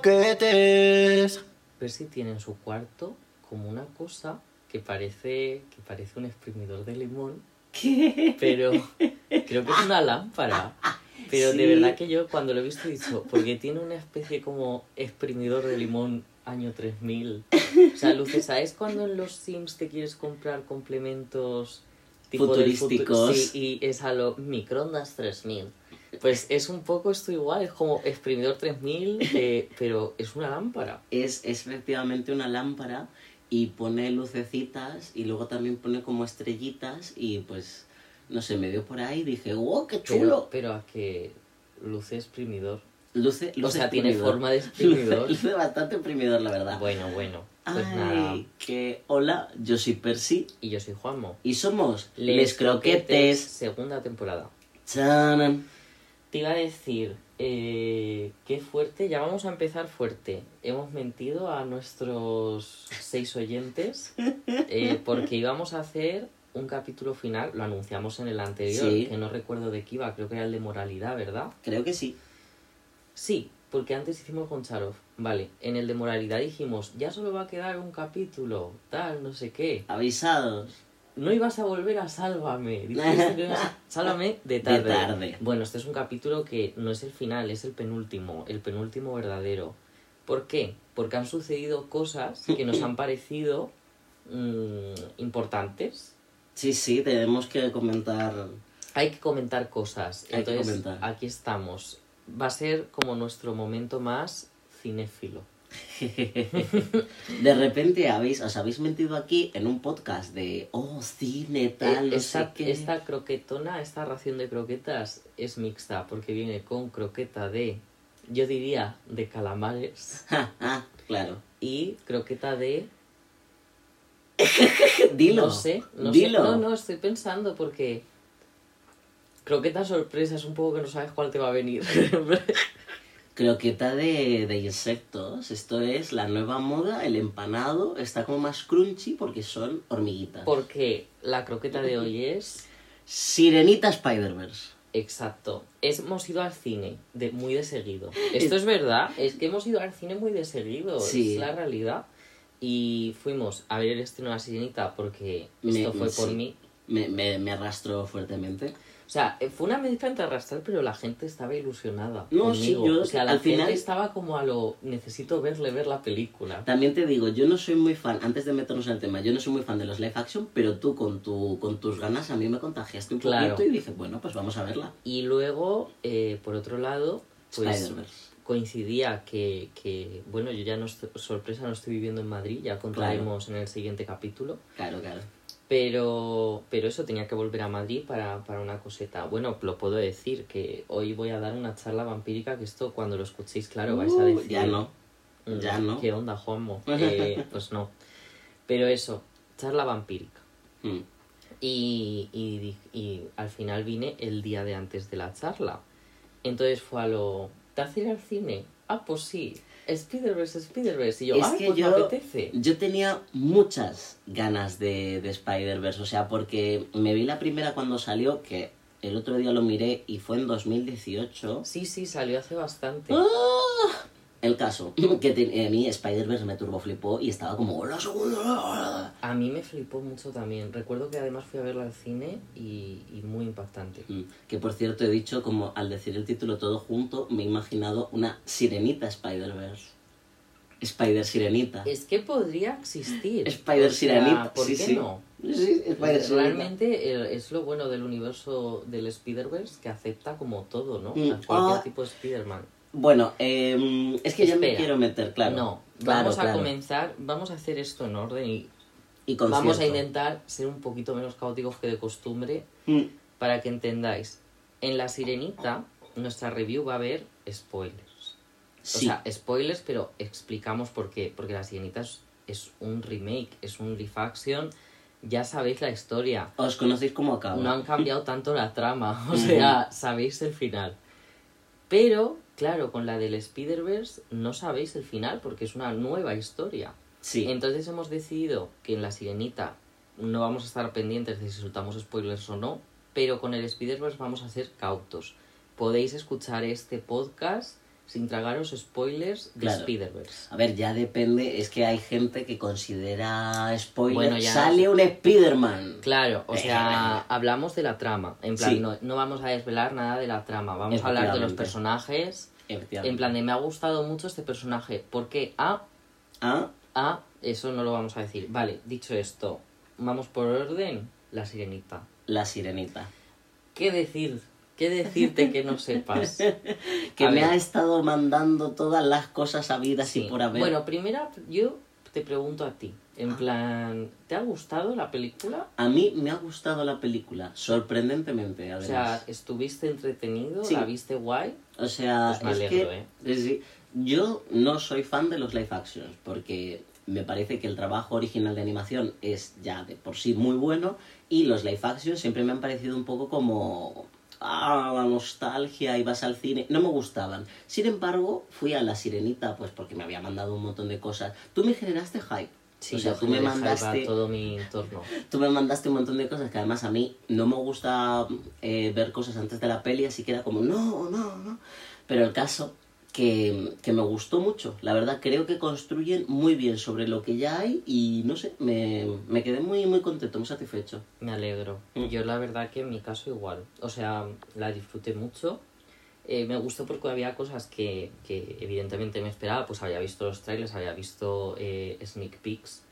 croquetes. Percy tiene en su cuarto como una cosa que parece, que parece un exprimidor de limón, ¿Qué? pero creo que es una lámpara. Pero de Sí. verdad que yo cuando lo he visto he dicho, porque tiene una especie como exprimidor de limón año 3000. O sea, Luces, ¿sabes cuando en los Sims te quieres comprar complementos tipo del futu- Futurísticos. Sí, y es a lo microondas 3000. Pues es un poco esto igual, es como exprimidor 3000, eh, pero es una lámpara. Es, es efectivamente una lámpara y pone lucecitas y luego también pone como estrellitas y pues, no sé, me dio por ahí y dije, ¡wow, qué Pero, chulo! pero a que luce exprimidor. Luce, O luce sea, tiene forma de exprimidor. Luce, luce bastante exprimidor, la verdad. Bueno, bueno. Pues Ay, nada. que hola, yo soy Percy Y yo soy Juanmo. y somos Les, Croquetes. Segunda temporada. Chanan. Te iba a decir, eh, qué fuerte, ya vamos a empezar fuerte. Hemos mentido a nuestros seis oyentes eh, porque íbamos a hacer un capítulo final, lo anunciamos en el anterior, Sí. que no recuerdo de qué iba, creo que era el de moralidad, ¿verdad? Creo que sí. Sí, porque antes hicimos con Charov. Vale, en el de moralidad dijimos, ya solo va a quedar un capítulo, tal, no sé qué. Avisados. No ibas a volver a Sálvame. Dijiste que ibas a- Sálvame de tarde. De tarde. Bueno, este es un capítulo que no es el final, es el penúltimo, el penúltimo verdadero. ¿Por qué? Porque han sucedido cosas que nos han parecido mm, importantes. Sí, sí, tenemos que comentar. Hay que comentar cosas. Hay que Entonces, comentar. aquí estamos. Va a ser como nuestro momento más cinéfilo. De repente habéis, os habéis metido aquí en un podcast de, oh, cine, tal, Eh, esta, esta croquetona, esta ración de croquetas es mixta porque viene con croqueta de, yo diría, de calamares claro. y croqueta de, Dilo. no sé, no Dilo. sé, no, no, estoy pensando porque croqueta sorpresa es un poco que no sabes cuál te va a venir. Croqueta de, de insectos. Esto es la nueva moda, el empanado. Está como más crunchy porque son hormiguitas. porque la croqueta de hoy es, Sirenita Spider-Verse. exacto, es- hemos ido al cine de, muy de seguido. Esto es verdad, es que hemos ido al cine muy de seguido, Sí. es la realidad. Y fuimos a ver el estreno de La Sirenita porque Me- esto fue por mí. Me, me, me arrastró fuertemente. O sea, eh, fue una mezcla entre arrastrar, pero la gente estaba ilusionada. No, sí, conmigo. yo O sea, la al gente final- estaba como a lo. Necesito verle ver la película. También te digo, yo no soy muy fan, antes de meternos en el tema, yo no soy muy fan de los live action, pero tú con, tu, con tus ganas a mí me contagiaste un Claro. poquito y dije, bueno, pues vamos a verla. Y luego, eh, por otro lado, pues coincidía que, que, bueno, yo ya no estoy, sorpresa no estoy viviendo en Madrid, ya contaremos en el siguiente capítulo. Claro, claro. Pero, pero eso tenía que volver a Madrid para, para una coseta. Bueno, lo puedo decir, que hoy voy a dar una charla vampírica, que esto cuando lo escuchéis, claro, vais a Uh, decir... ya no. Mm, Ya no. ¿Qué onda, Juanmo? Eh, pues no. Pero eso, charla vampírica. Mm. Y, y, y al final vine el día de antes de la charla. Entonces fue a lo... ¿Te hace ir al cine? Ah, pues sí. Spider-Verse, Spider-Verse. Y yo, Es que pues yo- me apetece. Yo tenía muchas ganas de, de Spider-Verse, o sea, porque me vi la primera cuando salió, que el otro día lo miré y fue en 2018. Sí, sí, salió hace bastante. ¡Ah! El caso, que te- a mí Spider-Verse me turboflipó y estaba como, hola, segunda. A mí me flipó mucho también. Recuerdo que además fui a verla al cine y, y muy impactante. Mm, Que por cierto he dicho, como al decir el título todo junto, me he imaginado una sirenita Spider-Verse. Spider-sirenita. Es que podría existir. Spider-sirenita. O sea, ¿Por sí, qué sí. no? Sí, Spider-sirenita. Realmente eh, es lo bueno del universo del Spider-Verse que acepta como todo, ¿no? Mm, A cualquier ah. tipo de Spider-Man. Bueno, em, es que ya me Espera. quiero meter, claro. No, claro, vamos a claro. comenzar, vamos a hacer esto en orden y vamos a intentar ser un poquito menos caóticos que de costumbre Mm, para que entendáis. En La Sirenita, nuestra review va a haber spoilers. Sí, O sea, spoilers, pero explicamos por qué. Porque La Sirenita es, es un remake, es un refaction. Ya sabéis la historia. os conocéis cómo acaba. No han cambiado tanto la trama. O sea, sabéis el final. Pero, claro, con la del Spider-Verse no sabéis el final porque es una nueva historia. Sí, Entonces hemos decidido que en La Sirenita no vamos a estar pendientes de si soltamos spoilers o no, pero con el Spider-Verse vamos a ser cautos. Podéis escuchar este podcast sin tragaros spoilers de Claro. Spider-Verse. A ver, ya depende, es que hay gente que considera spoiler. Bueno, ya- Sale un Spider-Man. Claro, o Eh, sea, hablamos de la trama. En plan, Sí. no, no vamos a desvelar nada de la trama. Vamos a hablar de los personajes. En plan de me ha gustado mucho este personaje. ¿Por qué? A, Ah, A, eso no lo vamos a decir. Vale, dicho esto, vamos por orden. La sirenita. la sirenita. ¿Qué decir? ¿Qué decirte que no sepas? Que A me ver. ha estado mandando todas las cosas habidas Sí. y por haber. Bueno, primero yo te pregunto a ti. En plan, ¿te ha gustado la película? A mí me ha gustado la película, sorprendentemente, O sea, ¿estuviste entretenido? Sí. ¿La viste guay? O sea, Pues me es alegro, que ¿eh? es yo no soy fan de los live actions porque me parece que el trabajo original de animación es ya de por sí muy bueno y los live actions siempre me han parecido un poco como ah, la nostalgia y vas al cine, no me gustaban. Sin embargo, fui a La Sirenita pues porque me había mandado un montón de cosas. Tú me generaste hype. Sí, o sea, tú me mandaste todo mi entorno. Tú me mandaste un montón de cosas que además a mí no me gusta eh, ver cosas antes de la peli, así que era como, no, no, no. Pero el caso que, que me gustó mucho. La verdad, creo que construyen muy bien sobre lo que ya hay y no sé, me, me quedé muy, muy contento, muy satisfecho. Me alegro. Mm. Yo la verdad que en mi caso igual. O sea, la disfruté mucho. Eh, me gustó porque había cosas que, que evidentemente me esperaba. Pues había visto los trailers, había visto eh, sneak peeks.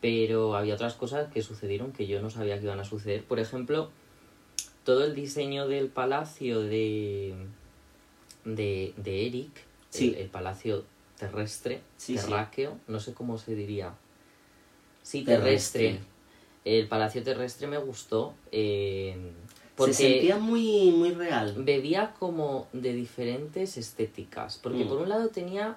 Pero había otras cosas que sucedieron que yo no sabía que iban a suceder. Por ejemplo, todo el diseño del palacio de, de, de Eric, Sí. el, el palacio terrestre, Sí, sí. terráqueo, no sé cómo se diría. Sí, Terrestre. terrestre. El palacio terrestre me gustó. eh, porque Se sentía muy, muy real. bebía como de diferentes estéticas. Porque Mm. por un lado tenía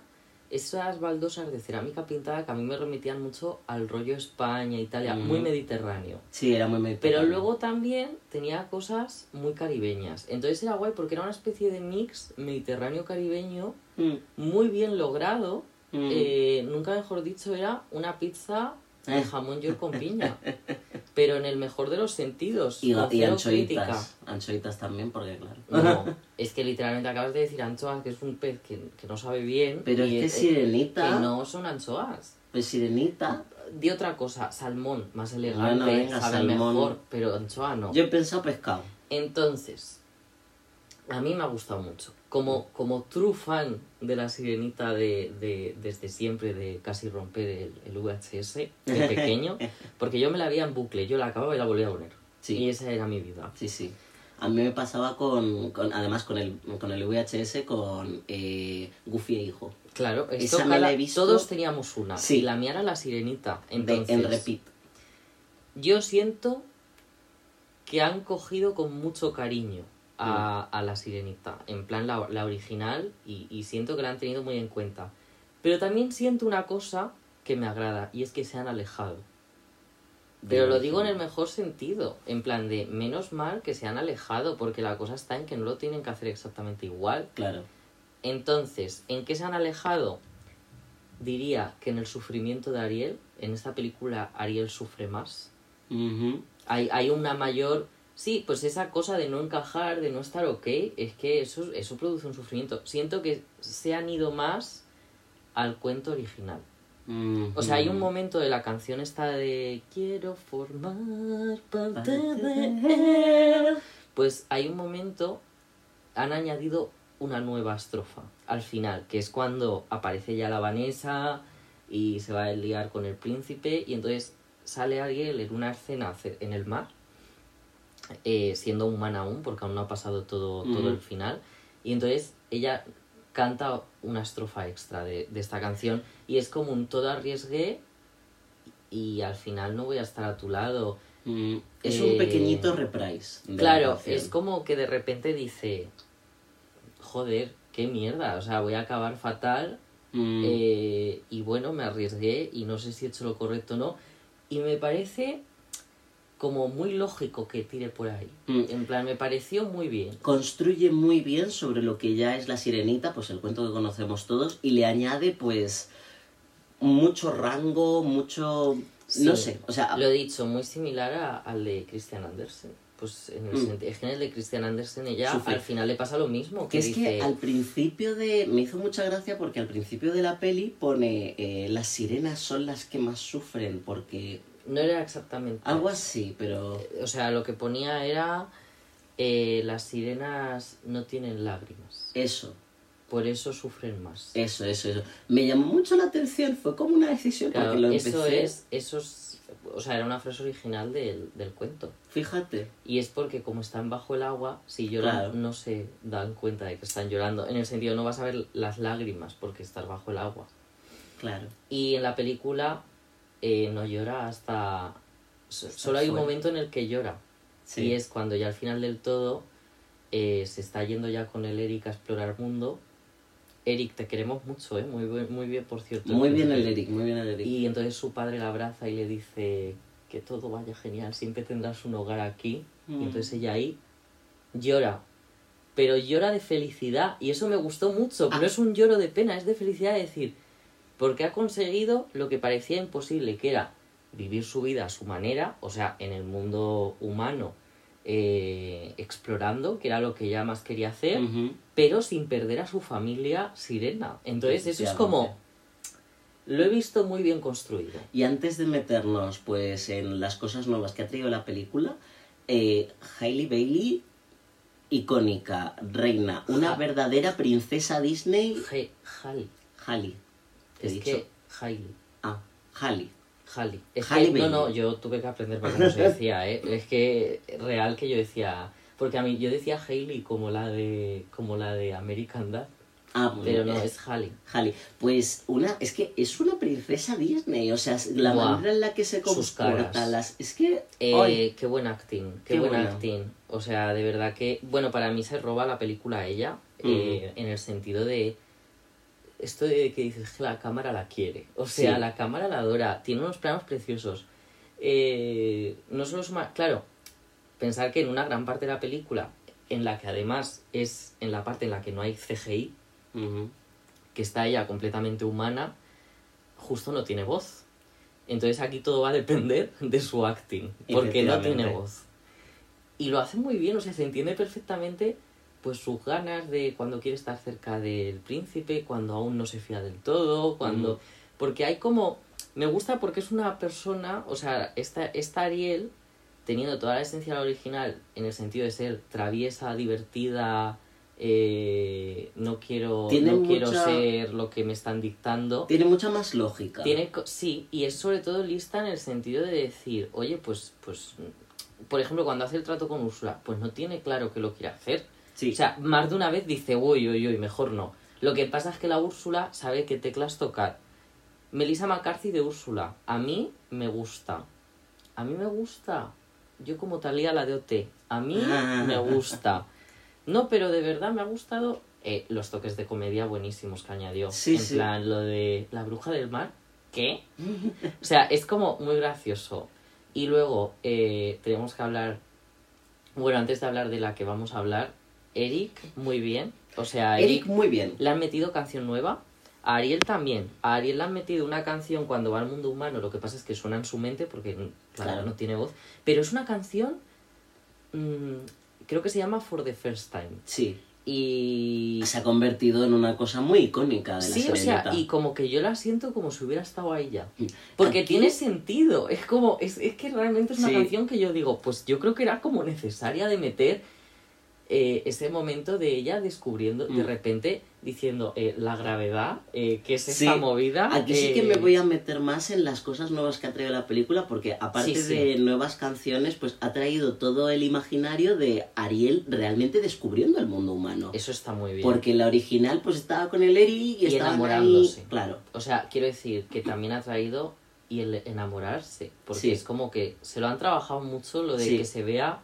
esas baldosas de cerámica pintada que a mí me remitían mucho al rollo España, Italia, Mm. muy mediterráneo. Sí, era muy Pero mediterráneo. luego también tenía cosas muy caribeñas. Entonces era guay porque era una especie de mix mediterráneo-caribeño Mm, muy bien logrado. mm. Eh, nunca mejor dicho, era una pizza de Eh. jamón york con piña. Pero en el mejor de los sentidos. Y, y anchoitas. crítica. Anchoitas también, porque claro. No, es que literalmente acabas de decir anchoas, que es un pez que, que no sabe bien. Pero es que Sirenita, que no son anchoas. pues Sirenita, Di otra cosa, salmón, más elegante, Bueno, venga, sabe salmón. mejor, pero anchoa no. yo he pensado pescado. Entonces, a mí me ha gustado mucho. Como, como true fan de la sirenita de, de- desde siempre, de casi romper el, el VHS de pequeño, porque yo me la veía en bucle, yo la acababa y la volvía a poner. Sí. Y esa era mi vida. Sí, sí. A mí me pasaba con, con además con el, con el VHS, con eh, Goofy e Hijo. Claro, esto Esa me la he visto- todos teníamos una. Sí. Y la mía era la sirenita. De- Entonces, en repeat. yo siento que han cogido con mucho cariño a, a la sirenita, en plan la, la original, y, y siento que la han tenido muy en cuenta. Pero también siento una cosa que me agrada, y es que se han alejado. Pero lo digo en el mejor sentido, en plan de menos mal que se han alejado, porque la cosa está en que no lo tienen que hacer exactamente igual. Claro. Entonces, ¿en qué se han alejado? Diría que en el sufrimiento de Ariel, en esta película Ariel sufre más. Hay, hay una mayor... Sí, pues esa cosa de no encajar, de no estar ok, es que eso, eso produce un sufrimiento. Siento que se han ido más al cuento original. Ujú. O sea, hay un momento de la canción esta de Quiero formar parte de él. Pues hay un momento, han añadido una nueva estrofa al final, que es cuando aparece ya la Vanessa y se va a liar con el príncipe y entonces sale Ariel en una escena ce- en el mar, eh, siendo humana aún, porque aún no ha pasado todo, todo el final, y entonces ella canta una estrofa extra de, de esta canción y es como un todo arriesgué y al final no voy a estar a tu lado. Mm, Es Eh, un pequeñito reprise. Claro, es como que de repente dice, joder, qué mierda, o sea, voy a acabar fatal Mm, eh, y bueno, me arriesgué y no sé si he hecho lo correcto o no. Y me parece como muy lógico que tire por ahí. Mm. En plan, me pareció muy bien. construye muy bien sobre lo que ya es la sirenita, pues el cuento que conocemos todos, y le añade pues mucho rango, mucho... No sé, o sea... Lo he dicho, muy similar a- al de Christian Andersen. pues en el, Mm. senti- es que en el de Christian Andersen ella Sufre. al final le pasa lo mismo. Que Que es dice, que al principio de... Me hizo mucha gracia porque al principio de la peli pone eh, las sirenas son las que más sufren porque... no era exactamente... Algo así, pero... O sea, lo que ponía era eh, las sirenas no tienen lágrimas, Eso, por eso sufren más. eso, eso, eso. Me llamó mucho la atención, fue como una decisión Claro, porque lo eso empecé... es, eso es, o sea, era una frase original del, del cuento. Fíjate. Y es porque como están bajo el agua, si lloran Claro. no se dan cuenta de que están llorando. En el sentido, no vas a ver las lágrimas porque estás bajo el agua. Claro. Y en la película eh, no llora hasta... so- Hasta Solo hay un momento en el que llora. Sí. Y es cuando ya al final del todo eh, se está yendo ya con el Eric a explorar mundo. Eric, te queremos mucho, ¿eh? Muy, muy bien, por cierto. Muy bien el Eric, muy bien el Eric. Y entonces su padre la abraza y le dice que todo vaya genial, siempre tendrás un hogar aquí. Mm. Y entonces ella ahí llora, pero llora de felicidad. Y eso me gustó mucho. Ah. No es un lloro de pena, es de felicidad de decir, porque ha conseguido lo que parecía imposible, que era vivir su vida a su manera, o sea, en el mundo humano, eh, explorando, que era lo que ella más quería hacer, pero sin perder a su familia sirena. Entonces eso es como, lo he visto muy bien construido. Y antes de meternos pues en las cosas nuevas que ha traído la película, eh, Hailey Bailey, icónica, reina, una verdadera princesa Disney. Hailey, he Es dicho. que Hailey. Ah, Hailey. Halley. Es Halle que, no, no, yo tuve que aprender para cómo se decía, ¿eh? Es que real que yo decía... Porque a mí yo decía Hailey como la de como la de American Dad, Ah, bueno, pero no, eh, es Halley. Hailey. Pues una, es que es una princesa Disney, o sea, la manera en la que se comporta, las, es que, Eh, qué buen acting, qué, Qué buen acting. O sea, de verdad que... Bueno, para mí se roba la película a ella, eh, en el sentido de... Esto de que dices que la cámara la quiere. O sea, Sí. la cámara la adora. Tiene unos planos preciosos. Eh, no solo suma... Claro, pensar que en una gran parte de la película, en la que además es en la parte en la que no hay CGI, que está ella completamente humana, justo no tiene voz. Entonces aquí todo va a depender de su acting, porque no tiene voz. Y lo hace muy bien, o sea, se entiende perfectamente pues sus ganas de cuando quiere estar cerca del príncipe, cuando aún no se fía del todo, cuando... Porque hay como... Me gusta porque es una persona, o sea, esta, esta Ariel, teniendo toda la esencia original, en el sentido de ser traviesa, divertida, eh, no quiero, Tiene no quiero ser lo que me están dictando. Tiene mucha más lógica. Tiene, sí, y es sobre todo lista en el sentido de decir, oye, pues, pues, por ejemplo, cuando hace el trato con Úrsula, pues no tiene claro que lo quiere hacer. Sí. O sea, más de una vez dice, uy, uy, uy, mejor no. Lo que pasa es que la Úrsula sabe qué teclas tocar. Melissa McCarthy de Úrsula, a mí me gusta. A mí me gusta. Yo como Talía la de OT, a mí me gusta. No, pero de verdad me ha gustado eh, los toques de comedia buenísimos que añadió. Sí, en sí. plan, lo de la bruja del mar, ¿qué? O sea, es como muy gracioso. Y luego eh, tenemos que hablar, bueno, antes de hablar de la que vamos a hablar, Eric, muy bien. O sea, Eric, muy bien. le han metido canción nueva. A Ariel también. A Ariel le han metido una canción cuando va al mundo humano. Lo que pasa es que suena en su mente porque, claro, Claro. no tiene voz. Pero es una canción. mm, creo que se llama For the First Time. Sí. Y. Se ha convertido en una cosa muy icónica de la Sí, o sea, y como que yo la siento como si hubiera estado ahí ya. Porque Aquí- tiene sentido. Es como. Es, es que realmente es una Sí. canción que yo digo, pues yo creo que era como necesaria de meter eh, ese momento de ella descubriendo, de Mm. repente diciendo eh, la gravedad, eh, que es Sí, esta movida. Aquí sí eh, que me voy a meter más en las cosas nuevas que ha traído la película, porque aparte Sí, sí. de nuevas canciones, pues ha traído todo el imaginario de Ariel realmente descubriendo el mundo humano. Eso está muy bien. Porque la original pues estaba con el Eric y, Y enamorándose. ahí- Claro. O sea, quiero decir que también ha traído y el enamorarse. Porque Sí. es como que se lo han trabajado mucho lo de Sí. que se vea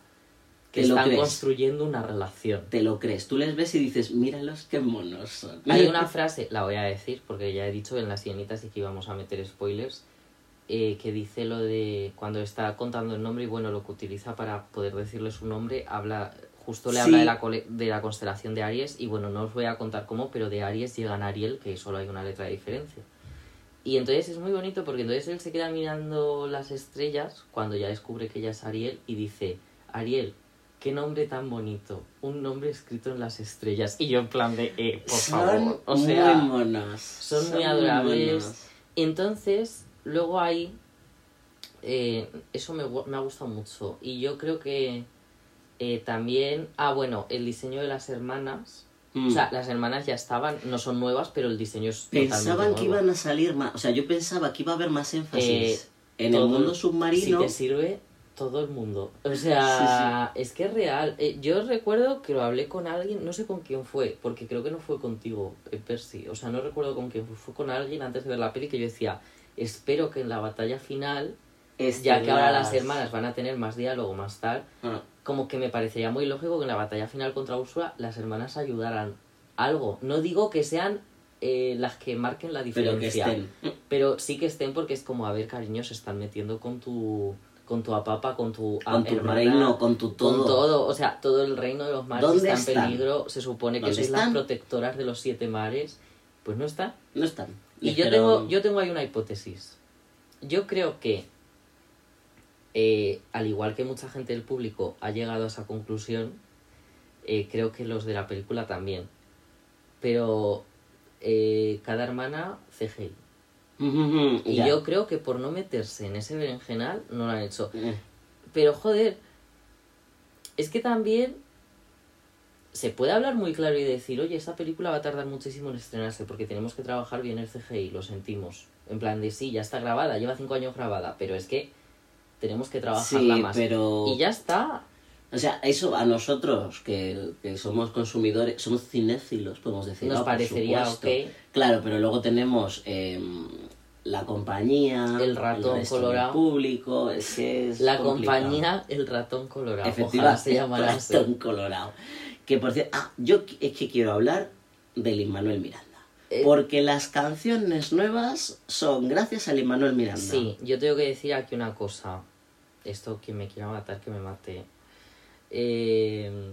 que Te lo están crees. construyendo una relación. Te lo crees. Tú les ves y dices, míralos qué monos son. Hay una frase, la voy a decir porque ya he dicho en las sienitas y que íbamos a meter spoilers, eh, que dice lo de cuando está contando el nombre y bueno, lo que utiliza para poder decirle su nombre, habla justo le Sí. habla de la, cole- de la constelación de Aries y bueno, no os voy a contar cómo, pero de Aries llegan a Ariel, que solo hay una letra de diferencia. Y entonces es muy bonito porque entonces él se queda mirando las estrellas cuando ya descubre que ella es Ariel y dice, Ariel, qué nombre tan bonito. Un nombre escrito en las estrellas. Y yo en plan de, eh, por son favor. O sea, muy monos. son muy adorables. Entonces, luego hay... eh, eso me, me ha gustado mucho. Y yo creo que eh, también... Ah, bueno, el diseño de las hermanas. Mm. O sea, las hermanas ya estaban, no son nuevas, pero el diseño es Pensaban que nuevo. iban a salir más. O sea, yo pensaba que iba a haber más énfasis Eh, en el mundo submarino. Si te sirve todo el mundo. O sea, es que es real. Eh, yo recuerdo que lo hablé con alguien, no sé con quién fue, porque creo que no fue contigo, eh, Percy. O sea, no recuerdo con quién fue. Fue con alguien antes de ver la peli que yo decía, espero que en la batalla final, Estén ya que ahora las hermanas van a tener más diálogo, más tal, Ah, como que me parecería muy lógico que en la batalla final contra Úrsula las hermanas ayudaran algo. No digo que sean eh, las que marquen la pero que diferencia. estén. Pero sí que estén porque es como, a ver, cariño, se están metiendo con tu con tu apapa, con tu Con tu hermana, reino, con tu todo. con todo. O sea, todo el reino de los mares ¿Dónde está en están? peligro. Se supone que ¿Dónde sois las protectoras de los siete mares. Pues no está. No están. Y Les yo tengo, yo tengo ahí una hipótesis. Yo creo que, eh, al igual que mucha gente del público ha llegado a esa conclusión, eh, creo que los de la película también. Pero eh, cada hermana CGI. Y Ya. yo creo que por no meterse en ese berenjenal no lo han hecho. Eh, Pero joder, es que también se puede hablar muy claro y decir, oye, esta película va a tardar muchísimo en estrenarse porque tenemos que trabajar bien el CGI, lo sentimos. En plan de sí, ya está grabada, lleva cinco años grabada, pero es que tenemos que trabajarla Sí, más. pero... Y ya está. O sea, eso a nosotros, que, que somos consumidores, somos cinéfilos, podemos decir. Nos "Ah, parecería supuesto". ok. Claro, pero luego tenemos em, la compañía, El ratón del colorado. público, es que es La complicado. compañía El Ratón Colorado. Efectivamente, se llamara así. ratón colorado. Que por cierto, ah, yo es que quiero hablar del Manuel Miranda. Eh, Porque las canciones nuevas son gracias al Manuel Miranda. Sí, yo tengo que decir aquí una cosa. Esto, quien me quiera matar, que me mate. Eh,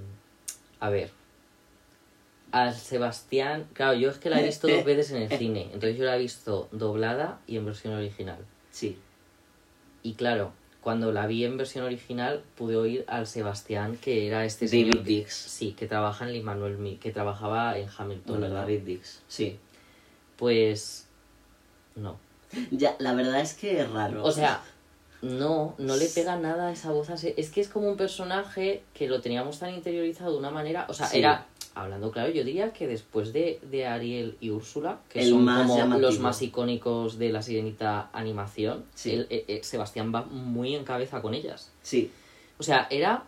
a ver. Al Sebastián. Claro, yo es que la he visto dos veces en el cine. Entonces yo la he visto doblada y en versión original. Sí. Y claro, cuando la vi en versión original pude oír al Sebastián, que era este David señor Dix. Sí, que trabaja en Manuel que trabajaba en Hamilton, Bueno. David Dix. Sí. Pues. No. Ya, la verdad es que es raro. O sea, no, no le pega nada a esa voz. así. Es que es como un personaje que lo teníamos tan interiorizado de una manera. O sea, Sí. era. Hablando claro, yo diría que después de, de Ariel y Úrsula, que El son más como llamativo. los más icónicos de la sirenita animación, Sí. él- eh, eh, Sebastián va muy en cabeza con ellas. Sí, O sea, era.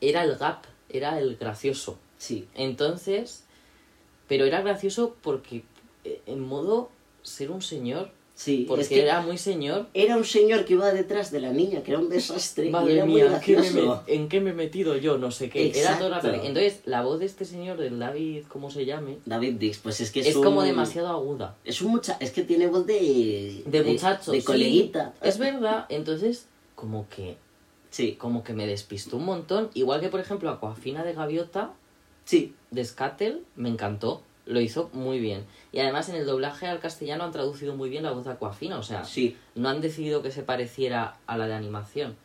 Era el gap, era el gracioso. sí. Entonces. Pero era gracioso porque. eh, En modo ser un señor. Sí, Porque es que era muy señor. era un señor que iba detrás de la niña, que era un desastre y Madre muy mía, ¿qué me ¿en qué me he metido yo? No sé qué. Era toda la. Entonces, la voz de este señor, del David, ¿cómo se llame? David Dix, pues es que es, Es, un- como demasiado aguda. Es un mucha... Es que tiene voz de... De muchacho. De coleguita. es verdad. Entonces, como que, Sí, como que me despistó un montón. Igual que, por ejemplo, Aquafina de Gaviota, sí. de Scattel, me encantó. Lo hizo muy bien. Y además, en el doblaje al castellano han traducido muy bien la voz de Aquafina. O sea, Sí, no han decidido que se pareciera a la de animación.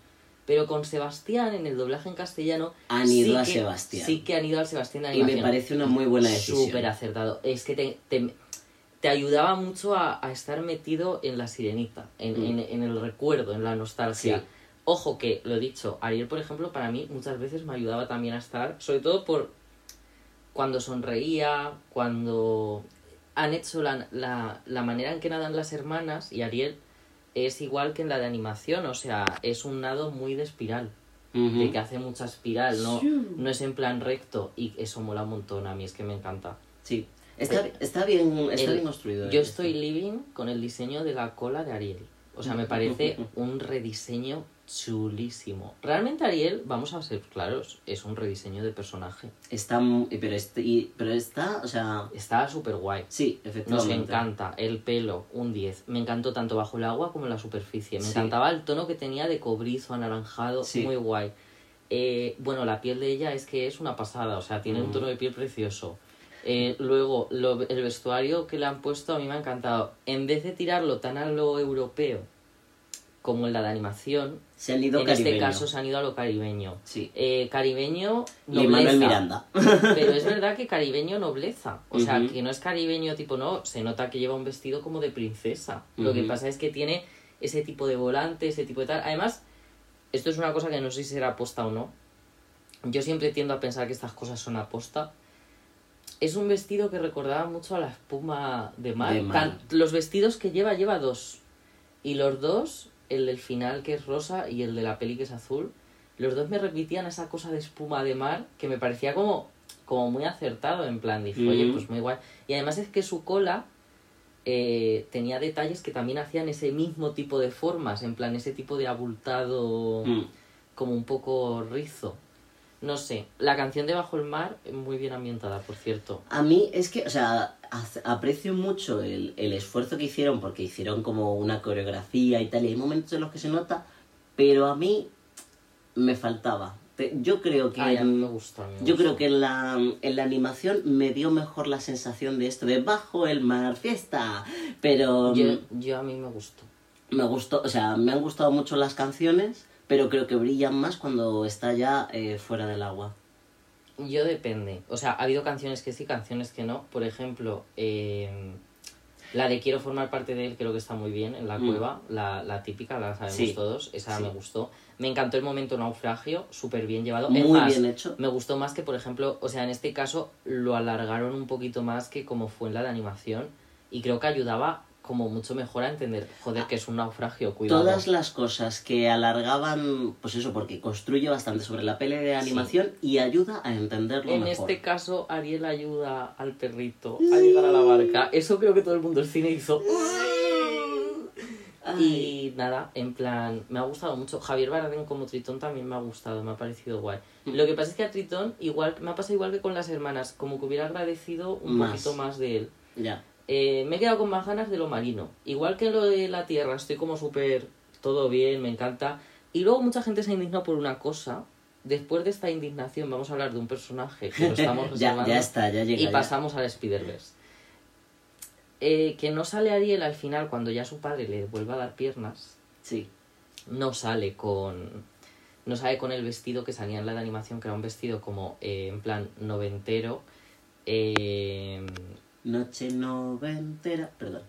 Pero con Sebastián, en el doblaje en castellano. Han ido sí a que- Sebastián. Sí que han ido al Sebastián de y animación. me parece una muy buena decisión. Súper acertado. Es que te, te, te ayudaba mucho a, a estar metido en la sirenita, en, Mm. en, en el recuerdo, en la nostalgia. Sí. Ojo que, lo he dicho, Ariel, por ejemplo, para mí muchas veces me ayudaba también a estar, sobre todo por cuando sonreía, cuando han hecho la, la, la manera en que nadan las hermanas y Ariel es igual que en la de animación, o sea, es un nado muy de espiral, de que hace mucha espiral, no, no es en plan recto y eso mola un montón, a mí es que me encanta. Sí. Está, está bien, está El- bien construido. Yo eh, estoy living con el diseño de la cola de Ariel. O sea, me parece un rediseño chulísimo. Realmente Ariel, vamos a ser claros, es un rediseño de personaje. Está... mu- Pero, este, y- pero está, o sea... Está súper guay. Sí, Nos efectivamente. encanta. El pelo, un 10. Me encantó tanto bajo el agua como en la superficie. Me Sí. encantaba el tono que tenía de cobrizo, anaranjado, Sí. muy guay. Eh, bueno, la piel de ella es que es una pasada, o sea, tiene un Mm. tono de piel precioso. Eh, luego, lo- el vestuario que le han puesto a mí me ha encantado. En vez de tirarlo tan a lo europeo, como en la de animación, Se han ido en este caso se han ido a lo caribeño. Sí. Eh, caribeño, nobleza. Manuel Miranda. Pero es verdad que caribeño nobleza. O sea, que no es caribeño tipo, no, se nota que lleva un vestido como de princesa. Lo que pasa es que tiene ese tipo de volante, ese tipo de tal. Además, esto es una cosa que no sé si será aposta o no. Yo siempre tiendo a pensar que estas cosas son aposta. Es un vestido que recordaba mucho a la espuma de mar. De mar. Tan- los vestidos que lleva, lleva dos. Y los dos, el del final que es rosa y el de la peli que es azul, los dos me repetían esa cosa de espuma de mar que me parecía como, como muy acertado. En plan, dije, oye, Ujú. pues muy guay. Y además es que su cola eh, tenía detalles que también hacían ese mismo tipo de formas, en plan, ese tipo de abultado Mm. como un poco rizo. No sé, la canción de Bajo el Mar, muy bien ambientada, por cierto. A mí es que, o sea, aprecio mucho el, el esfuerzo que hicieron porque hicieron como una coreografía y tal, y hay momentos en los que se nota, pero a mí me faltaba. Yo creo que... Ay, a mí me gusta. me Yo gusta. creo que en la, en la animación me dio mejor la sensación de esto de bajo el mar, fiesta. Pero Yo, yo a mí me gustó. me gustó, o sea, me han gustado mucho las canciones, pero creo que brillan más cuando está ya eh, fuera del agua. Yo depende. O sea, ha habido canciones que sí, canciones que no. Por ejemplo, eh, la de Quiero formar parte de él creo que está muy bien en la Mm. cueva. La, la típica, la sabemos Sí, todos. Esa sí. me gustó. Me encantó el momento naufragio, súper bien llevado. Muy más, bien hecho. Me gustó más que, por ejemplo, o sea, en este caso lo alargaron un poquito más que como fue en la de animación. Y creo que ayudaba como mucho mejor a entender, joder, que es un naufragio, cuidado. Todas las cosas que alargaban, pues eso, porque construye bastante sobre la pele de animación y ayuda a entenderlo En mejor. este caso, Ariel ayuda al perrito a llegar a la barca. Eso creo que todo el mundo del cine hizo. Ay. Y nada, en plan, me ha gustado mucho. Javier Bardem como Tritón también me ha gustado, me ha parecido guay. Mm. Lo que pasa es que a Tritón, igual, me ha pasado igual que con las hermanas, como que hubiera agradecido un Más. poquito más de él. Ya. Eh, me he quedado con más ganas de lo marino. Igual que lo de la tierra, estoy como súper todo bien, me encanta. Y luego mucha gente se indignó por una cosa. Después de esta indignación vamos a hablar de un personaje que lo estamos ya, reservando ya está, ya llega. y ya. pasamos al Spider-Verse. Eh, que no sale Ariel al final cuando ya su padre le vuelve a dar piernas. Sí. No sale con... No sale con el vestido que salía en la de animación, que era un vestido como eh, en plan noventero. Eh, Noche noventera, perdón.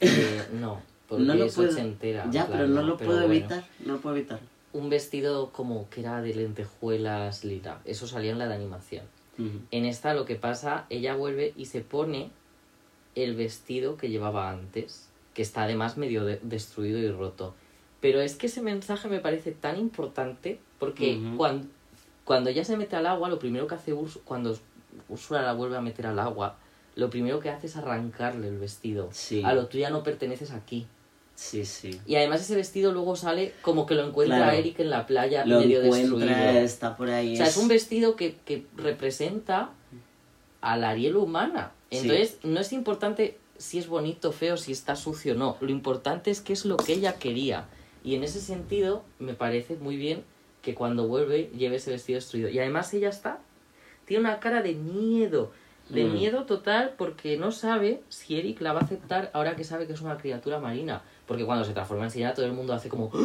eh, no, porque no lo es puedo... ochentera. Ya, plan, pero no lo puedo bueno. evitar, no lo puedo evitar. Un vestido como que era de lentejuelas lila. Eso salía en la de animación. En esta lo que pasa, ella vuelve y se pone el vestido que llevaba antes, que está además medio de- destruido y roto. Pero es que ese mensaje me parece tan importante porque cuando, cuando ella se mete al agua, lo primero que hace Urs- cuando Úrsula la vuelve a meter al agua, lo primero que hace es arrancarle el vestido. Sí. A lo tú ya no perteneces aquí. Sí, sí. Y además ese vestido luego sale como que lo encuentra Claro. Eric en la playa Lo medio destruido. encuentra, está por ahí. O sea, es un vestido que, que representa a la Ariel humana. Sí. Entonces, no es importante si es bonito, feo, si está sucio, no. Lo importante es qué es lo que ella quería. Y en ese sentido, me parece muy bien que cuando vuelve lleve ese vestido destruido. Y además ella está, tiene una cara de miedo, de Mm. miedo total porque no sabe si Eric la va a aceptar ahora que sabe que es una criatura marina. Porque cuando se transforma en sirena todo el mundo hace como...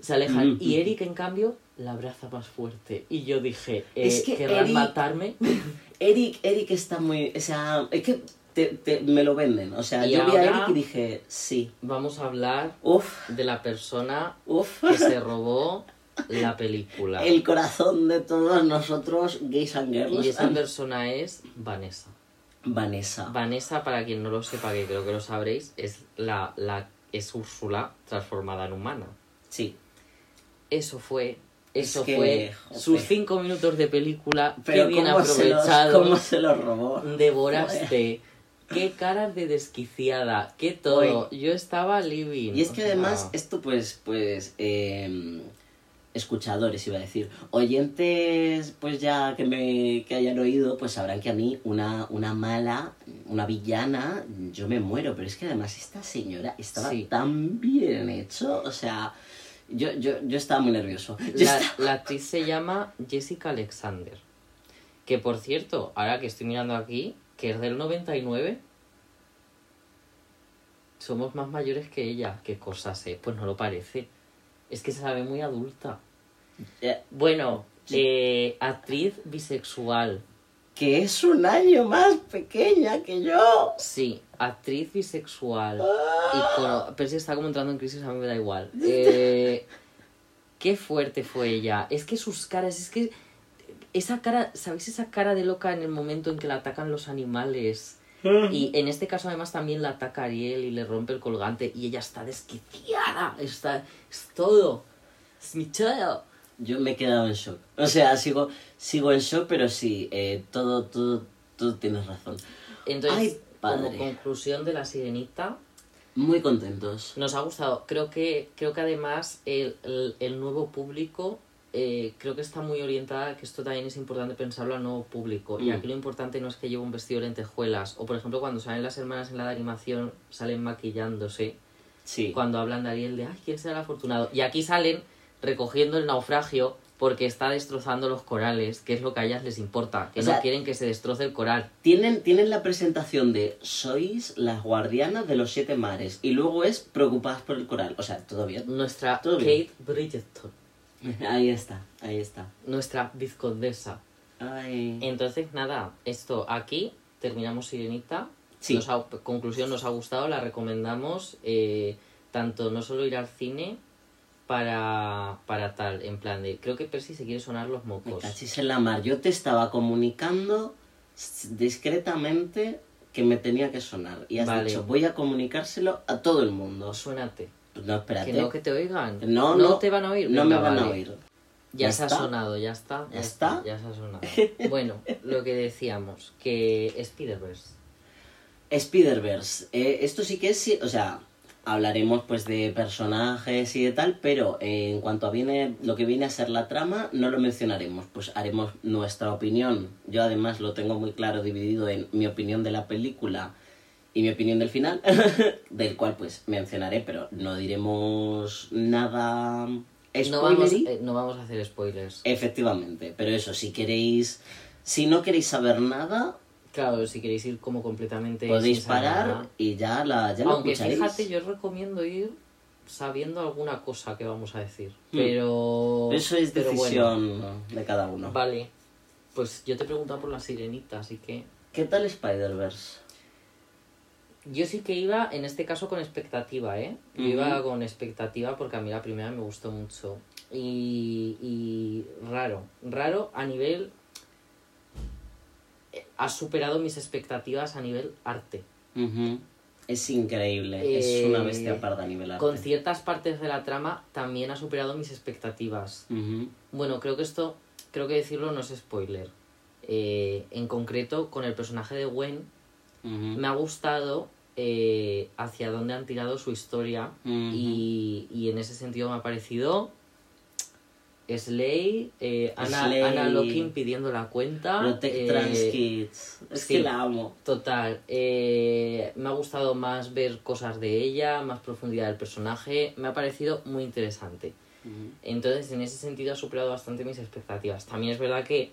Se alejan. Mm. Y Eric, en cambio, la abraza más fuerte. Y yo dije, eh, Es que ¿querrán Eric- matarme? Eric, Eric está muy. O sea, es que te, te- me lo venden. O sea, Y yo vi a Eric y dije, sí. Vamos a hablar Uf, de la persona uf. que se robó la película. El corazón de todos nosotros, gays and girls. Y esa persona es Vanessa. Vanessa. Vanessa, para quien no lo sepa, que creo que lo sabréis, es la, la es Úrsula transformada en humana. Sí. Eso fue, eso Es que, fue sus cinco minutos de película. Pero qué bien cómo se, los, aprovechado. cómo se los robó. Devoraste. Qué caras de desquiciada, qué todo. Yo estaba living. Y es que sea, además, esto pues, pues, eh, escuchadores iba a decir, oyentes pues ya que me que hayan oído, pues sabrán que a mí una, una mala, una villana, yo me muero, pero es que además esta señora estaba Sí. tan bien hecho, o sea, yo, yo, yo estaba muy nervioso. Yo La, estaba- la actriz se llama Jessica Alexander. Que por cierto, ahora que estoy mirando aquí, que es del 99. somos más mayores que ella. ¿Qué cosas, eh? Pues no lo parece. Es que se la ve muy adulta. Eh, Bueno, eh, actriz bisexual. que es un año más pequeña que yo. Sí, actriz bisexual. Ah. Y con- pero si está como entrando en crisis, a mí me da igual. Eh, qué fuerte fue ella. Es que sus caras, es que esa cara, ¿sabéis esa cara de loca en el momento en que la atacan los animales? Y en este caso además también la ataca Ariel y le rompe el colgante y ella está desquiciada, está, es todo, es mi child. Yo me he quedado en shock. O sea, sigo, sigo en shock, pero sí, eh, todo, todo, todo tienes razón. Entonces, Ay, como padre. conclusión de la sirenita, Muy contentos. Nos ha gustado. Creo que, creo que además el, el, el nuevo público eh, creo que está muy orientada, que esto también es importante pensarlo al nuevo público. Y Mm. aquí lo importante no es que lleve un vestido de lentejuelas. O por ejemplo cuando salen las hermanas en la de animación, salen maquillándose. Sí. Cuando hablan de Ariel de, ay, ¿quién será el afortunado? Y aquí salen recogiendo el naufragio porque está destrozando los corales, que es lo que a ellas les importa. Que O no quieren que se destroce el coral. Tienen, tienen la presentación de sois las guardianas de los siete mares y luego es preocupadas por el coral. O sea, todo bien. Nuestra Todo bien. Kate Bridgerton, Ahí está, ahí está. nuestra vizcondesa. Ay. Entonces, nada, esto aquí terminamos Sirenita. Sí. Nos ha- conclusión, nos ha gustado, la recomendamos. eh, tanto no solo ir al cine para, para tal, en plan de. Creo que Percy se quiere sonar los Me mocos. cachis en la mar. Yo te estaba comunicando discretamente que me tenía que sonar. Y has Vale. dicho, voy a comunicárselo a todo el mundo. Suénate. No, espérate. Que no que te oigan. No, no. te van a oír. No Venga, me van vale. a oír. Ya, ¿Ya se ha sonado, ya está. ¿Ya está? Ya se ha sonado. bueno, lo que decíamos, que Spider-Verse. Spider-Verse. eh, esto sí que es, o sea, hablaremos pues de personajes y de tal, pero eh, en cuanto a viene, lo que viene a ser la trama, no lo mencionaremos. Pues haremos nuestra opinión. Yo además lo tengo muy claro dividido en mi opinión de la película y mi opinión del final, del cual pues mencionaré, pero no diremos nada No vamos, eh, no vamos a hacer spoilers. Efectivamente, pero eso, si queréis, si no queréis saber nada, Claro, si queréis ir como completamente. podéis parar y ya, la, ya Aunque escucharéis. fíjate, yo os recomiendo ir sabiendo alguna cosa que vamos a decir. Hmm. Pero. Eso es pero bueno. decisión de cada uno. Vale. Pues yo te he preguntado por la sirenita, así que. ¿Qué tal Spider-Verse? Yo sí que iba, en este caso, con expectativa, ¿eh? Yo iba con expectativa porque a mí la primera me gustó mucho. Y, y raro, raro a nivel... eh, Ha superado mis expectativas a nivel arte. Es increíble, Eh, es una bestia parda a nivel arte. Con ciertas partes de la trama también ha superado mis expectativas. Bueno, creo que esto, creo que decirlo no es spoiler. Eh, en concreto, con el personaje de Gwen, me ha gustado eh, hacia dónde han tirado su historia y, y en ese sentido me ha parecido Slay, eh, Ana, Slay. Ana Locking pidiendo la cuenta. Protect eh, Trans Kids. Es sí. que la amo. Total, eh, me ha gustado más ver cosas de ella, más profundidad del personaje, me ha parecido muy interesante. Entonces, en ese sentido ha superado bastante mis expectativas. También es verdad que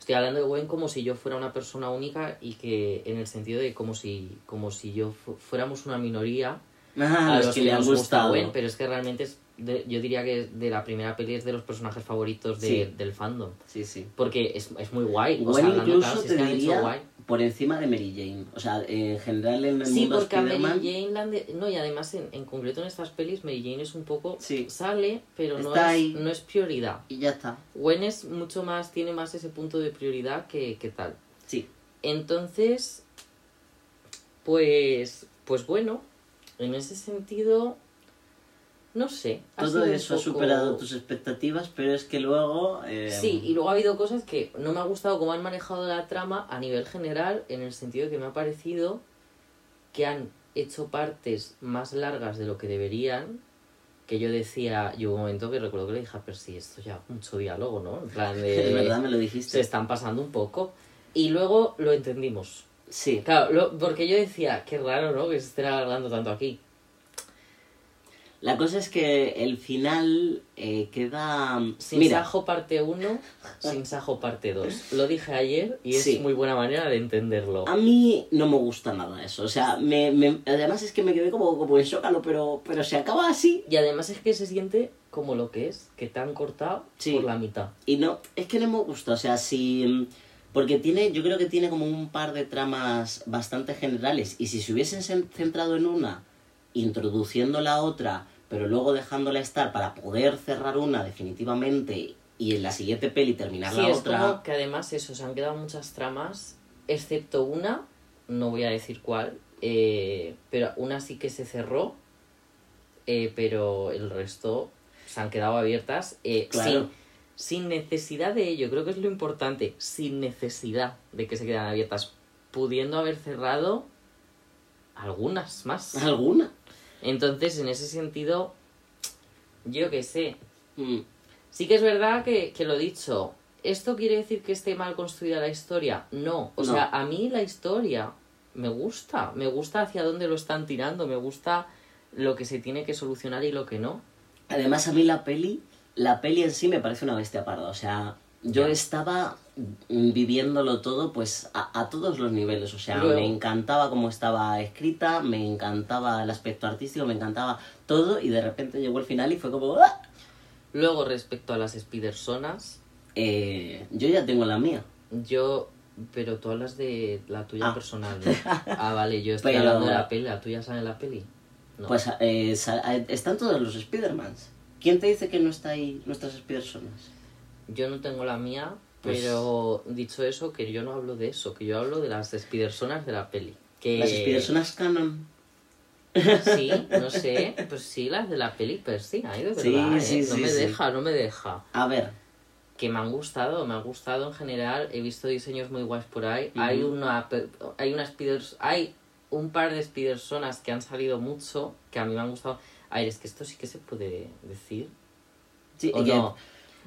estoy hablando de Gwen como si yo fuera una persona única y que en el sentido de como si, como si yo fu- fuéramos una minoría Ah, a los los que que le han gustado. Gwen, pero es que realmente es de- yo diría que de la primera peli es de los personajes favoritos de- Sí. del fandom. Sí, sí. Porque es, es muy guay. o Gwen sea, incluso claro, si te es que han hecho diría guay. por encima de Mary Jane. O sea, en general en el Sí, mundo porque a Mary. Jane la de- No, y además en, en concreto en estas pelis Mary Jane es un poco... Sí. Sale, pero no Está es, ahí. no es prioridad. Y ya está. Gwen es mucho más, tiene más ese punto de prioridad que, que tal. Sí. Entonces, pues, pues bueno, en ese sentido, no sé. Todo eso ha superado tus expectativas, pero es que luego... eh, Sí, y luego ha habido cosas que no me ha gustado cómo han manejado la trama a nivel general, en el sentido que me ha parecido que han hecho partes más largas de lo que deberían. Que yo decía, yo hubo un momento que recuerdo que le dije a Percy, esto ya mucho diálogo, ¿no? En plan de... Es verdad, me lo se dijiste. están pasando un poco. Y luego lo entendimos. Sí. Claro, lo- porque yo decía, qué raro, ¿no? Que se estén alargando tanto aquí. La cosa es que el final eh, queda... Sin Mira, Sajo parte 1, sin Sajo parte 2. Lo dije ayer y es Sí. muy buena manera de entenderlo. a mí no me gusta nada eso. O sea, me, me- además es que me quedé como, como en shock, pero, pero se acaba así. Y además es que se siente como lo que es, que te han cortado Sí. por la mitad. Y no, es que no me gusta, o sea, si... Porque tiene, yo creo que tiene como un par de tramas bastante generales. Y si se hubiesen cen- centrado en una, introduciendo la otra, pero luego dejándola estar para poder cerrar una definitivamente y en la siguiente peli terminar Sí, la es otra... como que además eso, se han quedado muchas tramas, excepto una, no voy a decir cuál, eh, pero una sí que se cerró, eh, pero el resto se han quedado abiertas eh, Claro. sin, sin necesidad de ello, creo que es lo importante, sin necesidad de que se quedan abiertas, pudiendo haber cerrado algunas más. ¿Alguna? Entonces, en ese sentido, yo qué sé, Mm, Sí que es verdad que, que lo dicho. ¿Esto quiere decir que esté mal construida la historia? No. O No. sea, a mí la historia me gusta. Me gusta hacia dónde lo están tirando. Me gusta lo que se tiene que solucionar y lo que no. Además, a mí la peli, la peli en sí me parece una bestia parda. O sea, yo estaba viviéndolo todo, pues, a, a todos los niveles. O sea, Luego- me encantaba cómo estaba escrita, me encantaba el aspecto artístico, me encantaba todo, y de repente llegó el final y fue como... ¡ah! Luego, respecto a las Spidersonas, Eh, yo ya tengo la mía. yo... Pero tú hablas de la tuya Ah. personal, ¿no? Ah, vale, yo estoy Pero- hablando de la peli. ¿La tuya sale en la peli? No. Pues eh, eh, están todos los Spidermans. ¿Quién te dice que no está ahí nuestras Spidersonas? Yo no tengo la mía, Pues- pero dicho eso, que yo no hablo de eso, que yo hablo de las Spidersonas de la peli. Que... Las Spidersonas canon. Sí, no sé, pues sí, las de la peli Percy, ahí de Sí, verdad, ¿eh? sí, no sí, me sí. deja, no me deja. A ver, Que me han gustado, me han gustado en general, he visto diseños muy guays por ahí. Hay una hay una Spiders, hay un par de Spidersonas que han salido mucho, que a mí me han gustado. A ver, es que esto sí que se puede decir. sí, ¿O no?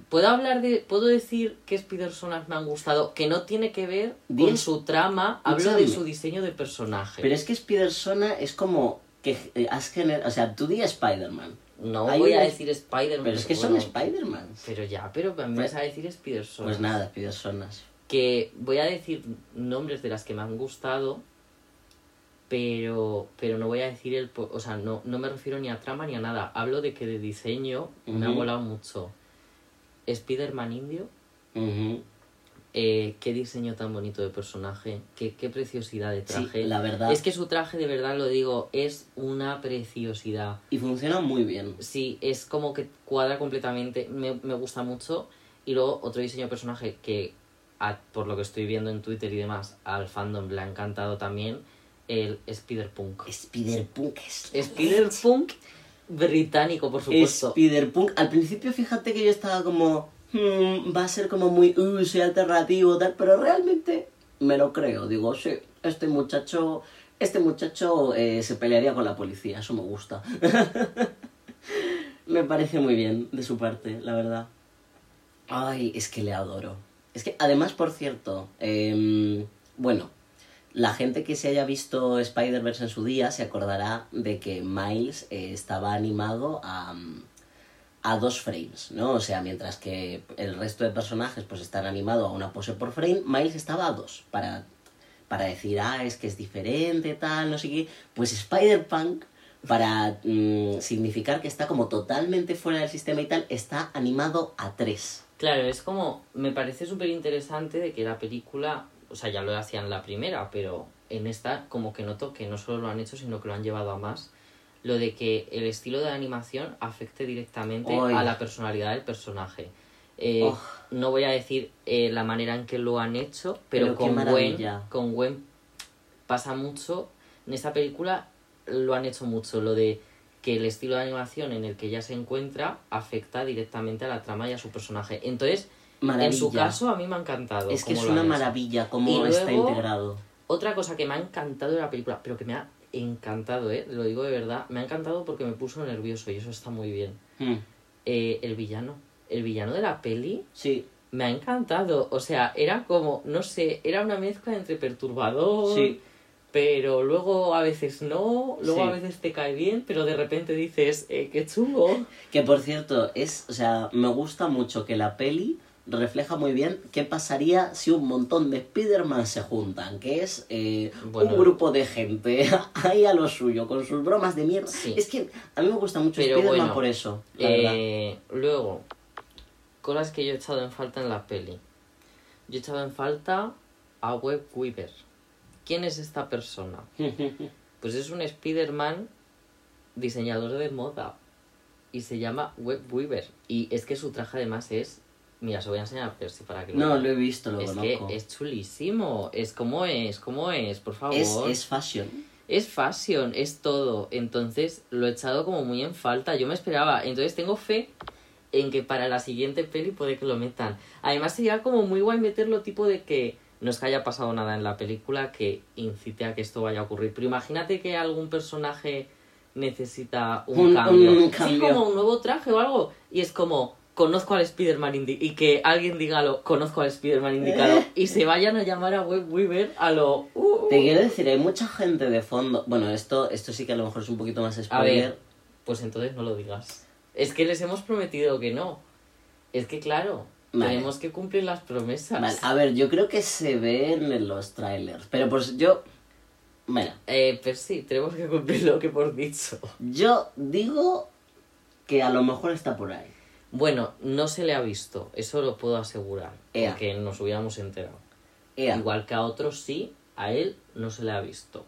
¿Puedo hablar de. ¿Puedo decir qué Spidersonas me han gustado? Que no tiene que ver con su trama, hablo de su diseño de personaje. Pero es que Spidersona es como que eh, has generado... O sea, tú di Spider-Man. No Hay voy a decir Spider-Man. Pero es que son Spider-Man. Pero ya, pero me vas a decir Spidersonas. Pues nada, Spidersonas. Que voy a decir nombres de las que me han gustado, pero, pero no voy a decir el... O sea, no, no me refiero ni a trama ni a nada. Hablo de que de diseño me ha Ujú. molado mucho. Spider-Man indio, eh, qué diseño tan bonito de personaje, qué, qué preciosidad de Sí, traje. la verdad. Es que su traje, de verdad lo digo, es una preciosidad. Y funciona muy bien. Sí, es como que cuadra completamente, me, me gusta mucho. Y luego otro diseño de personaje que, a- por lo que estoy viendo en Twitter y demás, al fandom le ha encantado también, el Spider-Punk. Spider-Punk es... Spider-Punk británico, por supuesto. Spider-Punk. Al principio, fíjate que yo estaba como... "Hmm, va a ser como muy... Uh, soy alternativo, tal. Pero realmente me lo creo. Digo, sí, este muchacho... Este muchacho eh, se pelearía con la policía. Eso me gusta. me parece muy bien de su parte, la verdad. Ay, es que le adoro. Es que, además, por cierto, em, bueno, la gente que se haya visto Spider-Verse en su día se acordará de que Miles eh, estaba animado a, a dos frames, ¿no? O sea, mientras que el resto de personajes pues están animados a una pose por frame, Miles estaba a dos, para, para decir, ah, es que es diferente, tal, no sé qué. Pues Spider-Punk, para mm, significar que está como totalmente fuera del sistema y tal, está animado a tres. Claro, es como, me parece súper interesante de que la película, o sea, ya lo hacían la primera, pero en esta como que noto que no solo lo han hecho, sino que lo han llevado a más. Lo de que el estilo de animación afecte directamente Ay. a la personalidad del personaje. Eh, Oh. No voy a decir eh, la manera en que lo han hecho, pero, Pero con Gwen, con Gwen pasa mucho. En esta película lo han hecho mucho, lo de que el estilo de animación en el que ella se encuentra afecta directamente a la trama y a su personaje. Entonces, Maravilla. en su caso, a mí me ha encantado. es que es una maravilla cómo está luego- integrado. Otra cosa que me ha encantado de la película, pero que me ha encantado, ¿eh? lo digo de verdad, me ha encantado porque me puso nervioso y eso está muy bien. Hmm, Eh, el villano, el villano de la peli Sí, me ha encantado. O sea, era como, no sé, era una mezcla entre perturbador, sí. pero luego a veces no, luego Sí. a veces te cae bien, pero de repente dices, eh, qué chungo. Que por cierto, es, o sea, me gusta mucho que la peli refleja muy bien qué pasaría si un montón de Spider-Man se juntan, que es eh, Bueno. un grupo de gente ahí a lo suyo, con sus bromas de mierda. Sí. Es que a mí me gusta mucho Spider-Man bueno, por eso, la. Eh, luego, cosas que yo he echado en falta en la peli. Yo he echado en falta a Web Weaver. ¿Quién es esta persona? Pues es un Spider-Man diseñador de moda. Y se llama Web Weaver. Y es que su traje además es... Mira, se voy a enseñar Percy para que lo No, vean. lo he visto, lo Es conozco. que es chulísimo. Es como es, como es, por favor. es, es fashion. Es fashion, es todo. Entonces lo he echado como muy en falta. Yo me esperaba. Entonces tengo fe en que para la siguiente peli puede que lo metan. Además sería como muy guay meterlo tipo de que no es que haya pasado nada en la película que incite a que esto vaya a ocurrir. Pero imagínate que algún personaje necesita un, Un- cambio. un Sí, cambio. como un nuevo traje o algo. Y es como, conozco al Spider-Man y que alguien diga lo, conozco al Spider-Man indicado. y se vayan a llamar a Web Weaver a lo... uh, Te quiero decir, hay mucha gente de fondo. Bueno, esto, esto sí que a lo mejor es un poquito más A spoiler. ver, pues entonces no lo digas. Es que les hemos prometido que no. Es que claro, Vale. tenemos que cumplir las promesas. Vale, a ver, yo creo que se ven en los trailers. Pero pues yo. Bueno, Eh, pero sí, tenemos que cumplir lo que hemos dicho. yo digo que a lo mejor está por ahí. Bueno, no se le ha visto, eso lo puedo asegurar. Ea. Porque nos hubiéramos enterado. Ea, Igual que a otros sí, a él no se le ha visto.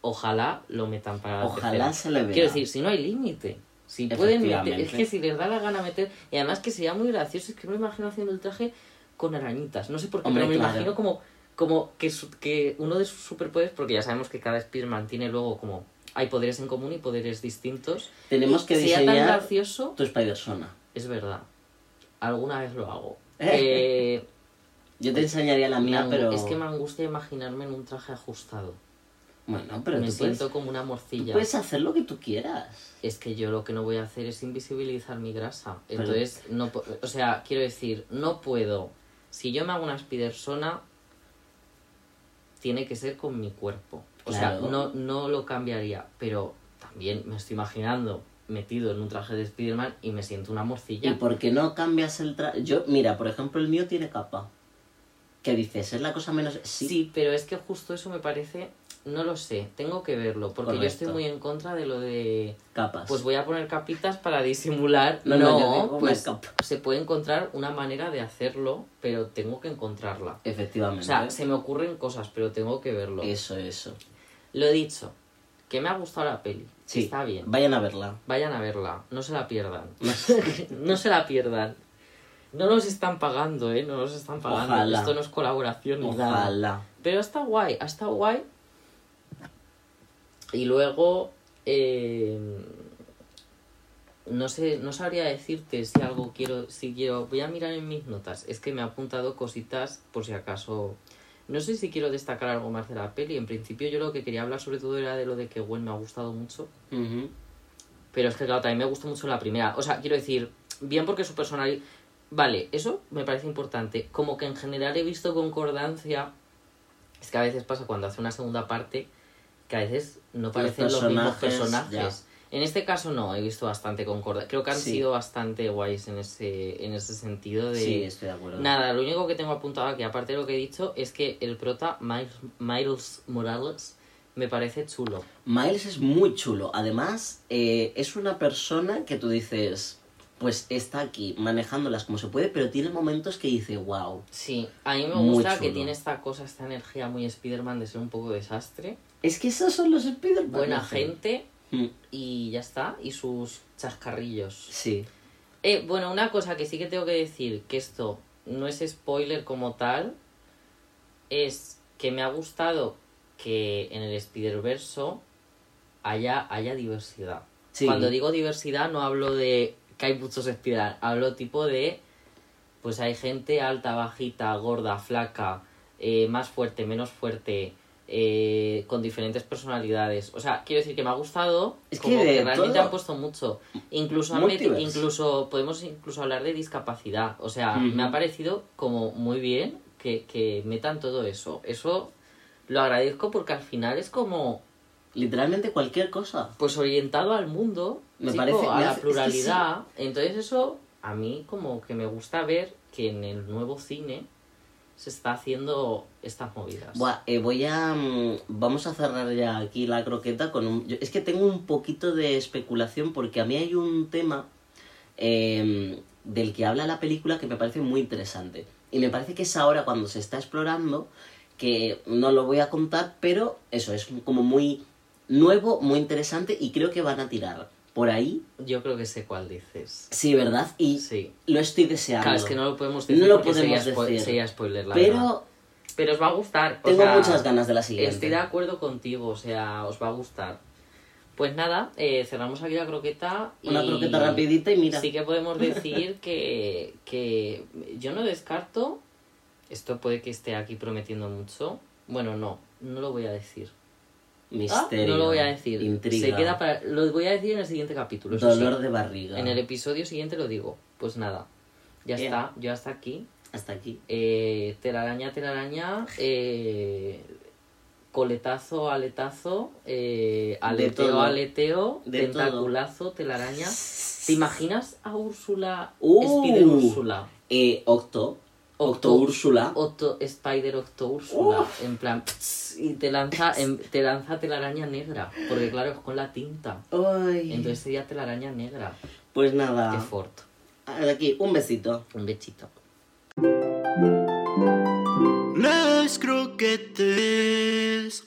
Ojalá lo metan para la Ojalá tercera. se le vea. Quiero decir, si no hay límite. Si pueden meter, es que si les da la gana meter, y además que sería muy gracioso, es que me lo imagino haciendo el traje con arañitas, no sé por qué, Hombre, pero me claro. imagino como, como que, su- que uno de sus superpoderes, porque ya sabemos que cada Spider-Man tiene luego como, hay poderes en común y poderes distintos. Tenemos que sería tan diseñar gracioso, tu Spider-Sona. Es verdad, alguna vez lo hago. Eh, Eh, Yo te enseñaría la mía, pero. Es que me angustia imaginarme en un traje ajustado. Bueno, pero me tú puedes, siento como una tú morcilla. puedes hacer lo que tú quieras. Es que yo lo que no voy a hacer es invisibilizar mi grasa. Pero- Entonces, no o sea, quiero decir, no puedo. Si yo me hago una spidersona, tiene que ser con mi cuerpo. O Claro. sea, no, no lo cambiaría. Pero también me estoy imaginando metido en un traje de Spiderman y me siento una ¿Y morcilla. por qué no cambias el traje? Yo, mira, por ejemplo, el mío tiene capa. ¿Qué dices? ¿Es la cosa menos.? Sí. Sí, pero es que justo eso me parece. No lo sé, tengo que verlo. Porque yo estoy Correcto. muy en contra de lo de. Capas. Pues voy a poner capitas para disimular. No, No, no, digo pues se puede encontrar una manera de hacerlo, pero tengo que encontrarla. Efectivamente. O sea, se me ocurren cosas, pero tengo que verlo. Eso, eso. Lo dicho, que me ha gustado la peli. Sí. Está bien. Vayan a verla. Vayan a verla, no se la pierdan. no se la pierdan. No nos están pagando, ¿eh? No nos están pagando. Ojalá. Esto no es colaboración ni nada. Ojalá. Pero está guay, está guay. Y luego, eh, no sé, no sabría decirte si algo quiero, si quiero, voy a mirar en mis notas. Es que me ha apuntado cositas por si acaso. No sé si quiero destacar algo más de la peli. En principio yo lo que quería hablar sobre todo era de lo de que Gwen me ha gustado mucho. Pero es que claro, también me gustó mucho la primera. O sea, quiero decir, bien porque su personalidad... Vale, eso me parece importante. Como que en general he visto concordancia. Es que a veces pasa cuando hace una segunda parte que a veces no parecen los, mismos personajes, personajes. En este caso no, he visto bastante concordancia. Creo que han Sí. sido bastante guays en ese, en ese sentido de... Sí, estoy de acuerdo. Nada, lo único que tengo apuntado aquí, aparte de lo que he dicho, es que el prota Miles, Miles Morales me parece chulo. Miles es muy chulo. Además, eh, es una persona que tú dices, pues está aquí manejándolas como se puede, pero tiene momentos que dice, wow. Sí, a mí me gusta que tiene esta cosa, esta energía muy Spider-Man de ser un poco desastre. Es que esos son los Spider-Man. Buena gente Mm, y ya está. Y sus chascarrillos. Sí. Eh, bueno, una cosa que sí que tengo que decir, que esto no es spoiler como tal, es que me ha gustado que en el Spider-Verso haya, haya diversidad. Sí. Cuando digo diversidad no hablo de que hay muchos Spider, hablo tipo de pues hay gente alta, bajita, gorda, flaca, eh, más fuerte, menos fuerte, eh, con diferentes personalidades. O sea, quiero decir que me ha gustado, Es que como que, de realmente han puesto mucho. Incluso, incluso podemos incluso hablar de discapacidad. O sea, me ha parecido como muy bien que, que metan todo eso. Eso lo agradezco porque al final es como, Literalmente cualquier cosa. pues orientado al mundo, Me chico, parece- a me la es que pluralidad. Entonces eso, a mí como que me gusta ver que en el nuevo cine se está haciendo estas movidas. Buah, eh, voy a... mm, Vamos a cerrar ya aquí la croqueta con un... yo- es que tengo un poquito de especulación porque a mí hay un tema eh, del que habla la película que me parece muy interesante. Y me parece que es ahora cuando se está explorando, que no lo voy a contar, pero eso es como muy nuevo, muy interesante y creo que van a tirar por ahí. Yo creo que sé cuál dices. Sí, ¿verdad? Y Sí. lo estoy deseando. Claro, es que no lo podemos decir No lo sería, podemos spo- decir. sería spoiler, la verdad. Pero Pero os va a gustar. o tengo sea, muchas ganas de la siguiente. Estoy de acuerdo contigo, o sea, os va a gustar. Pues nada, eh, cerramos aquí la croqueta. Y Una croqueta rapidita y mira. Sí que podemos decir que, que yo no descarto, esto puede que esté aquí prometiendo mucho. Bueno, no, no lo voy a decir. Ah, Misterio. no lo voy a decir. Intriga. Se queda para, lo voy a decir en el siguiente capítulo. Dolor sí. de barriga. En el episodio siguiente lo digo. Pues nada, ya está, yo hasta aquí. Hasta aquí. Eh, telaraña, telaraña, eh, coletazo, aletazo, eh, aleteo, aleteo, De tentaculazo, telaraña. ¿Te imaginas a Úrsula, Uh. Spider Úrsula? Eh, Octo. Octo Octo- Úrsula. Octo, Spider Octo Úrsula, en plan, y te lanza, en- te lanza telaraña negra, porque claro, es con la tinta. Ay. Entonces sería telaraña negra. pues Qué nada. fort. Hasta aquí, un besito. Un bechito. Les croquettes.